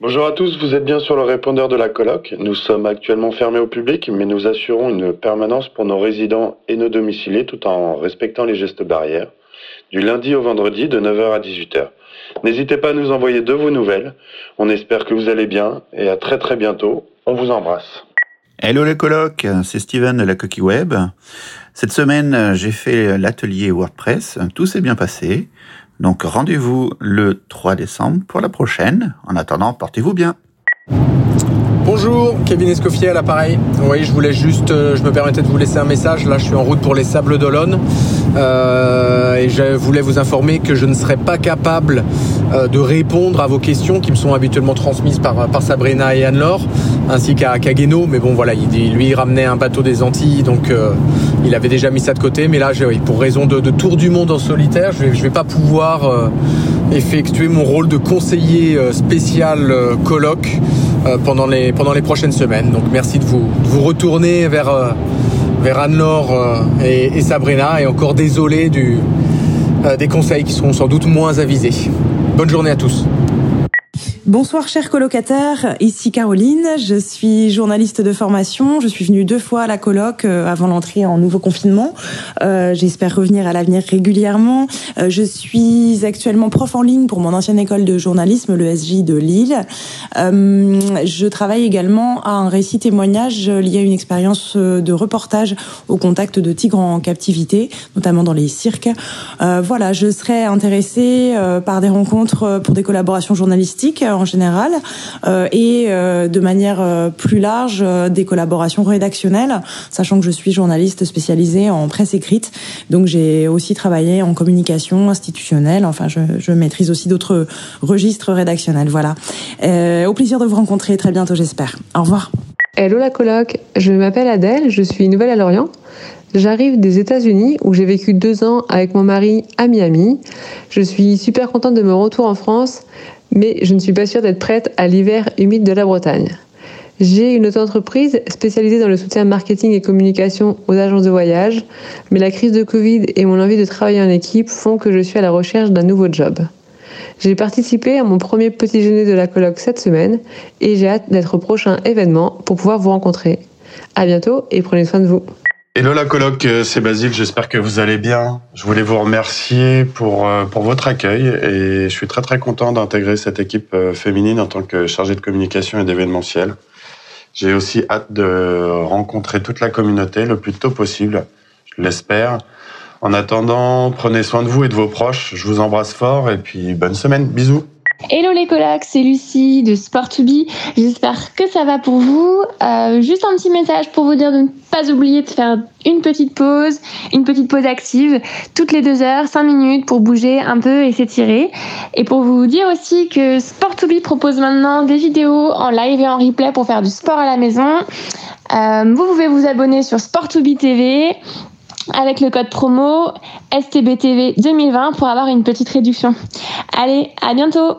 Bonjour à tous, vous êtes bien sur le répondeur de la coloc. Nous sommes actuellement fermés au public, mais nous assurons une permanence pour nos résidents et nos domiciliés tout en respectant les gestes barrières, du lundi au vendredi de 9h à 18h. N'hésitez pas à nous envoyer de vos nouvelles. On espère que vous allez bien et à très très bientôt. On vous embrasse. Hello les colocs, c'est Steven de la Coquille Web. Cette semaine, j'ai fait l'atelier WordPress. Tout s'est bien passé. Donc rendez-vous le 3 décembre pour la prochaine. En attendant, portez-vous bien. Bonjour, Kevin Escoffier à l'appareil. Oui, je voulais juste, euh, je me permettais de vous laisser un message. Là, je suis en route pour les Sables d'Olonne euh, et je voulais vous informer que je ne serai pas capable euh, de répondre à vos questions qui me sont habituellement transmises par, par Sabrina et Anne-Laure, ainsi qu'à Kageno. Mais bon, voilà, il, lui il ramenait un bateau des Antilles, donc il avait déjà mis ça de côté. Mais là, oui, pour raison de, tour du monde en solitaire, je je vais pas pouvoir effectuer mon rôle de conseiller spécial colloque pendant les pendant les prochaines semaines. Donc merci de vous, vous retourner vers, euh, vers Anne-Laure euh, et, Sabrina et encore désolé euh, des conseils qui seront sans doute moins avisés. Bonne journée à tous. Bonsoir chers colocataires, ici Caroline, je suis journaliste de formation, je suis venue deux fois à la coloc euh, avant l'entrée en nouveau confinement, euh, j'espère revenir à l'avenir régulièrement. Euh, je suis actuellement prof en ligne pour mon ancienne école de journalisme, le SJ de Lille. je travaille également à un récit témoignage lié à une expérience de reportage au contact de tigres en captivité, notamment dans les cirques. voilà, je serais intéressée par des rencontres pour des collaborations journalistiques en général euh, et euh, de manière euh, plus large des collaborations rédactionnelles, sachant que je suis journaliste spécialisée en presse écrite. Donc j'ai aussi travaillé en communication institutionnelle. Enfin, je, je maîtrise aussi d'autres registres rédactionnels. Voilà. au plaisir de vous rencontrer très bientôt, j'espère. Au revoir. Hello la coloc, je m'appelle Adèle, je suis nouvelle à Lorient. J'arrive des États-Unis où j'ai vécu deux ans avec mon mari à Miami. Je suis super contente de mon retour en France mais je ne suis pas sûre d'être prête à l'hiver humide de la Bretagne. J'ai une auto-entreprise spécialisée dans le soutien marketing et communication aux agences de voyage, mais la crise de Covid et mon envie de travailler en équipe font que je suis à la recherche d'un nouveau job. J'ai participé à mon premier petit déjeuner de la colloque cette semaine et j'ai hâte d'être au prochain événement pour pouvoir vous rencontrer. À bientôt et prenez soin de vous. Hello la coloc, euh, c'est Basile, j'espère que vous allez bien. Je voulais vous remercier pour, euh, pour votre accueil et je suis très très content d'intégrer cette équipe euh, féminine en tant que chargé de communication et d'événementiel. J'ai aussi hâte de rencontrer toute la communauté le plus tôt possible, je l'espère. En attendant, prenez soin de vous et de vos proches. Je vous embrasse fort et puis bonne semaine. Bisous. Hello les colocs, c'est Lucie de Sport2Be. J'espère que ça va pour vous. Euh, juste un petit message pour vous dire de ne pas oublier de faire une petite pause, une petite pause active, toutes les deux heures, cinq minutes pour bouger un peu et s'étirer. Et pour vous dire aussi que Sport2Be propose maintenant des vidéos en live et en replay pour faire du sport à la maison. Euh, vous pouvez vous abonner sur Sport2Be TV avec le code promo STBTV 2020 pour avoir une petite réduction. Allez, à bientôt